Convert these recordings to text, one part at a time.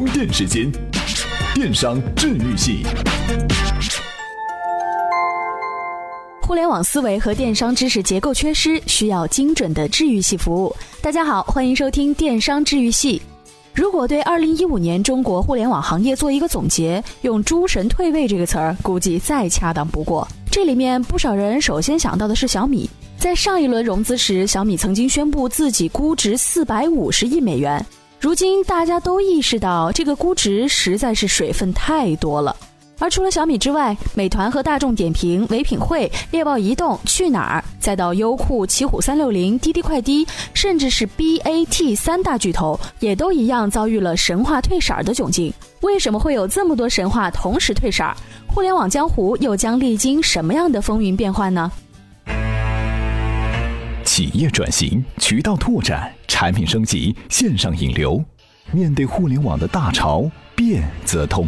充电时间，电商治愈系。互联网思维和电商知识结构缺失，需要精准的治愈系服务。大家好，欢迎收听电商治愈系。如果对二零一五年中国互联网行业做一个总结，用“诸神退位”这个词儿，估计再恰当不过。这里面不少人首先想到的是小米。在上一轮融资时，小米曾经宣布自己估值四百五十亿美元。如今大家都意识到，这个估值实在是水分太多了。而除了小米之外，美团和大众点评、唯品会、猎豹移动、去哪儿，再到优酷、奇虎三六零、滴滴快滴，甚至是 BAT 三大巨头，也都一样遭遇了神话退色儿的窘境。为什么会有这么多神话同时退色儿？互联网江湖又将历经什么样的风云变幻呢？企业转型、渠道拓展、产品升级、线上引流，面对互联网的大潮，变则通。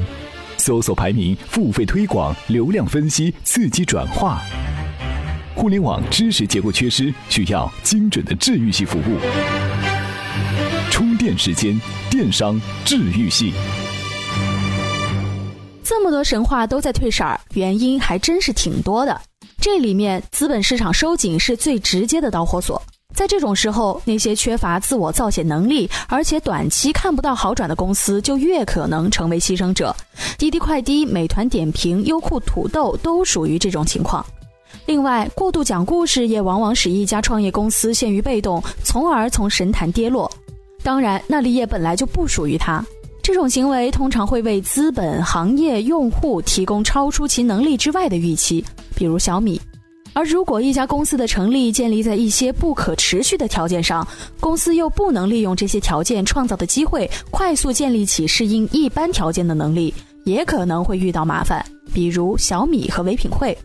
搜索排名、付费推广、流量分析、刺激转化，互联网知识结构缺失，需要精准的治愈系服务。充电时间，电商治愈系。这么多神话都在退色，原因还真是挺多的。这里面，资本市场收紧是最直接的导火索。在这种时候，那些缺乏自我造血能力，而且短期看不到好转的公司，就越可能成为牺牲者。滴滴快滴、美团点评、优酷土豆都属于这种情况。另外，过度讲故事也往往使一家创业公司陷于被动，从而从神坛跌落。当然，那里也本来就不属于他。这种行为通常会为资本、行业、用户提供超出其能力之外的预期，比如小米。而如果一家公司的成立建立在一些不可持续的条件上，公司又不能利用这些条件创造的机会，快速建立起适应一般条件的能力，也可能会遇到麻烦，比如小米和唯品会。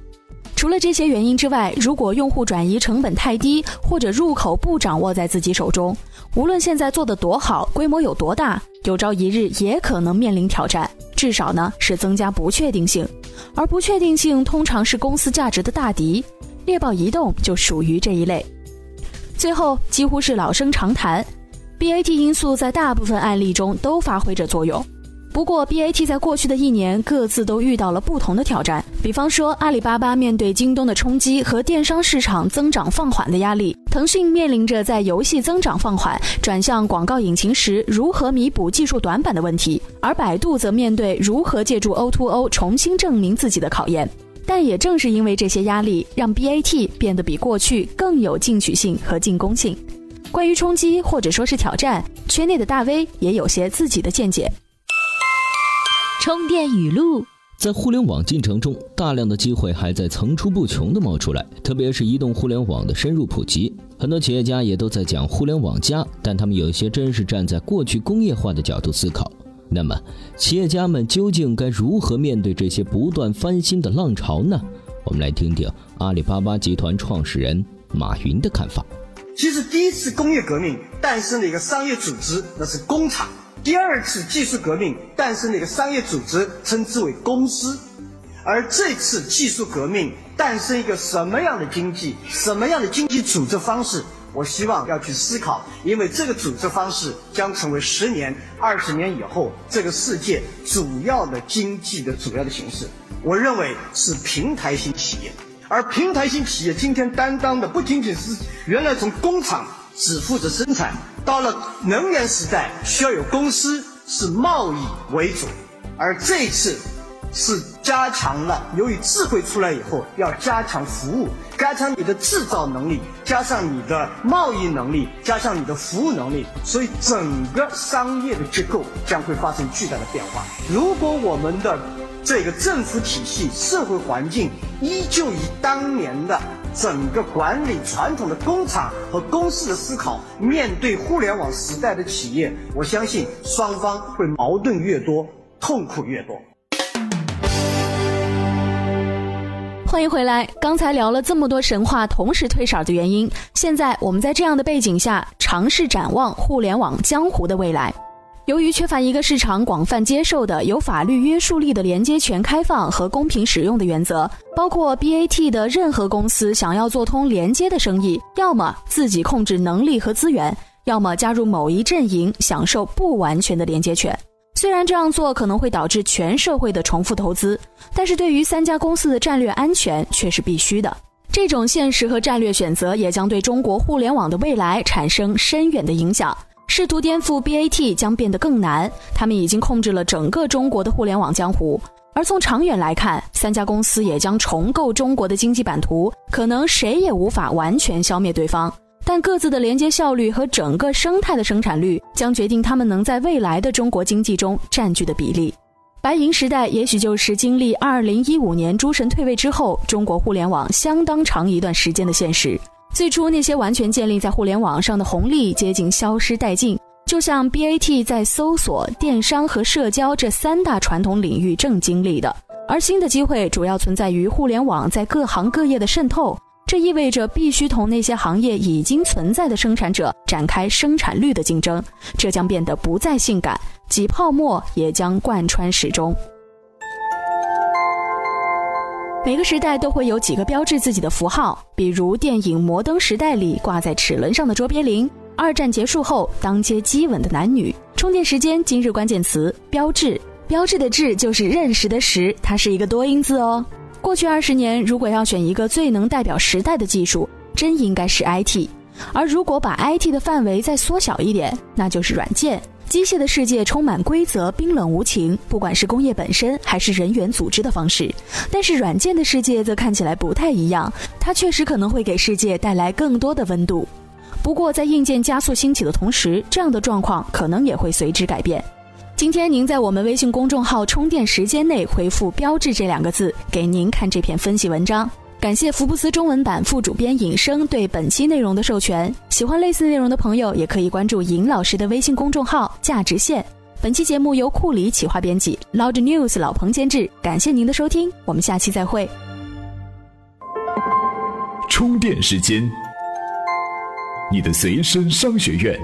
除了这些原因之外，如果用户转移成本太低，或者入口不掌握在自己手中，无论现在做的多好，规模有多大。有朝一日也可能面临挑战，至少呢是增加不确定性，而不确定性通常是公司价值的大敌。猎豹移动就属于这一类。最后几乎是老生常谈，BAT 因素在大部分案例中都发挥着作用。不过，BAT 在过去的一年各自都遇到了不同的挑战。比方说，阿里巴巴面对京东的冲击和电商市场增长放缓的压力，腾讯面临着在游戏增长放缓转向广告引擎时如何弥补技术短板的问题，而百度则面对如何借助 O2O 重新证明自己的考验。但也正是因为这些压力，让 BAT 变得比过去更有进取性和进攻性。关于冲击或者说是挑战，圈内的大 V 也有些自己的见解。充电语录：在互联网进程中，大量的机会还在层出不穷地冒出来，特别是移动互联网的深入普及，很多企业家也都在讲“互联网加”，但他们有些真是站在过去工业化的角度思考。那么，企业家们究竟该如何面对这些不断翻新的浪潮呢？我们来听听阿里巴巴集团创始人马云的看法。其实，第一次工业革命诞生了一个商业组织，那是工厂。第二次技术革命诞生了一个商业组织，称之为公司。而这次技术革命诞生一个什么样的经济，什么样的经济组织方式？我希望要去思考，因为这个组织方式将成为十年、二十年以后这个世界主要的经济的主要的形式。我认为是平台型企业，而平台型企业今天担当的不仅仅是原来从工厂只负责生产。到了能源时代，需要有公司是贸易为主，而这次是加强了。由于智慧出来以后，要加强服务，加强你的制造能力，加上你的贸易能力，加上你的服务能力，所以整个商业的结构将会发生巨大的变化。如果我们的这个政府体系、社会环境依旧以当年的。整个管理传统的工厂和公司的思考，面对互联网时代的企业，我相信双方会矛盾越多，痛苦越多。欢迎回来，刚才聊了这么多神话同时退色的原因，现在我们在这样的背景下，尝试展望互联网江湖的未来。由于缺乏一个市场广泛接受的、有法律约束力的连接权开放和公平使用的原则，包括 BAT 的任何公司想要做通连接的生意，要么自己控制能力和资源，要么加入某一阵营享受不完全的连接权。虽然这样做可能会导致全社会的重复投资，但是对于三家公司的战略安全却是必须的。这种现实和战略选择也将对中国互联网的未来产生深远的影响。试图颠覆 BAT 将变得更难，他们已经控制了整个中国的互联网江湖。而从长远来看，三家公司也将重构中国的经济版图，可能谁也无法完全消灭对方。但各自的连接效率和整个生态的生产率，将决定他们能在未来的中国经济中占据的比例。白银时代也许就是经历2015年诸神退位之后，中国互联网相当长一段时间的现实。最初那些完全建立在互联网上的红利，接近消失殆尽，就像 BAT 在搜索、电商和社交这三大传统领域正经历的。而新的机会主要存在于互联网在各行各业的渗透。这意味着必须同那些行业已经存在的生产者展开生产率的竞争，这将变得不再性感，挤泡沫也将贯穿始终。每个时代都会有几个标志自己的符号，比如电影《摩登时代》里挂在齿轮上的卓别林，二战结束后当街激吻的男女。充电时间今日关键词：标志。标志的“志”就是认识的“识”，它是一个多音字哦。过去二十年，如果要选一个最能代表时代的技术，真应该是 IT。而如果把 IT 的范围再缩小一点，那就是软件。机械的世界充满规则，冰冷无情，不管是工业本身还是人员组织的方式。但是软件的世界则看起来不太一样，它确实可能会给世界带来更多的温度。不过，在硬件加速兴起的同时，这样的状况可能也会随之改变。今天您在我们微信公众号“充电时间”内回复“标志”这两个字，给您看这篇分析文章。感谢福布斯中文版副主编尹生对本期内容的授权。喜欢类似内容的朋友，也可以关注尹老师的微信公众号“价值线”。本期节目由库里企划编辑，Loud News 老彭监制。感谢您的收听，我们下期再会。充电时间，你的随身商学院。